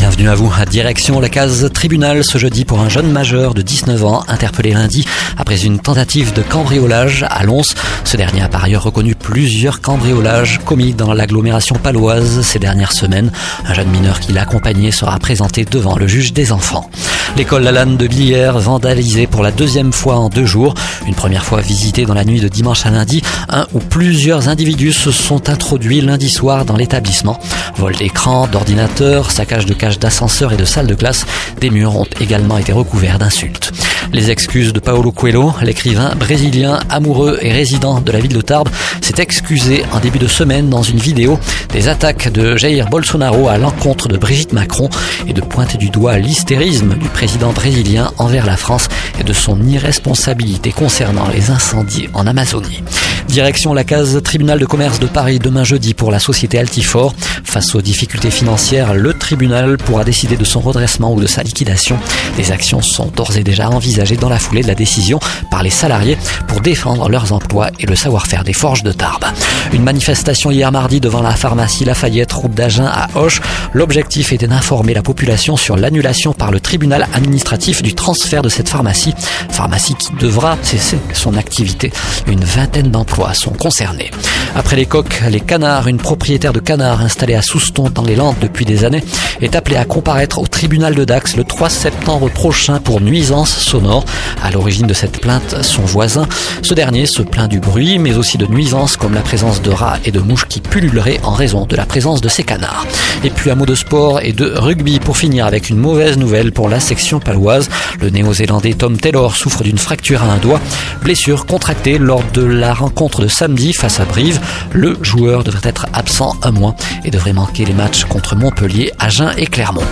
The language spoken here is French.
Bienvenue à vous. À direction la case tribunal ce jeudi pour un jeune majeur de 19 ans interpellé lundi après une tentative de cambriolage à Lons. Ce dernier a par ailleurs reconnu plusieurs cambriolages commis dans l'agglomération paloise ces dernières semaines. Un jeune mineur qui l'accompagnait sera présenté devant le juge des enfants. L'école Lalanne de Billière vandalisée pour la deuxième fois en deux jours. Une première fois visitée dans la nuit de dimanche à lundi. Un ou plusieurs individus se sont introduits lundi soir dans l'établissement. Vol d'écran, d'ordinateurs, saccage de cages d'ascenseurs et de salles de classe, des murs ont également été recouverts d'insultes. Les excuses de Paolo Coelho, l'écrivain brésilien amoureux et résident de la ville de Tarbes, s'est excusé en début de semaine dans une vidéo des attaques de Jair Bolsonaro à l'encontre de Brigitte Macron et de pointer du doigt l'hystérisme du président brésilien envers la France et de son irresponsabilité concernant les incendies en Amazonie. Direction la case tribunal de commerce de Paris demain jeudi pour la société Altifort. Face aux difficultés financières, le tribunal pourra décider de son redressement ou de sa liquidation. Des actions sont d'ores et déjà envisagées dans la foulée de la décision par les salariés pour défendre leurs emplois et le savoir-faire des forges de Tarbes. Une manifestation hier mardi devant la pharmacie Lafayette, route d'Agen à Hoche. L'objectif était d'informer la population sur l'annulation par le tribunal administratif du transfert de cette pharmacie. Pharmacie qui devra cesser son activité. Une vingtaine d'emplois sont concernés. Après les coqs, les canards, une propriétaire de canards installée à Souston dans les Landes depuis des années, est appelée à comparaître au tribunal de Dax le 3 septembre prochain pour nuisance sonore. À l'origine de cette plainte, son voisin. Ce dernier se plaint du bruit, mais aussi de nuisances comme la présence de rats et de mouches qui pulluleraient en raison de la présence de ces canards. Et puis un mot de sport et de rugby pour finir avec une mauvaise nouvelle pour la section paloise. Le néo-zélandais Tom Taylor souffre d'une fracture à un doigt, blessure contractée lors de la rencontre de samedi face à Brive. Le joueur devrait être absent un mois et devrait manquer les matchs contre Montpellier, Agen et Clermont.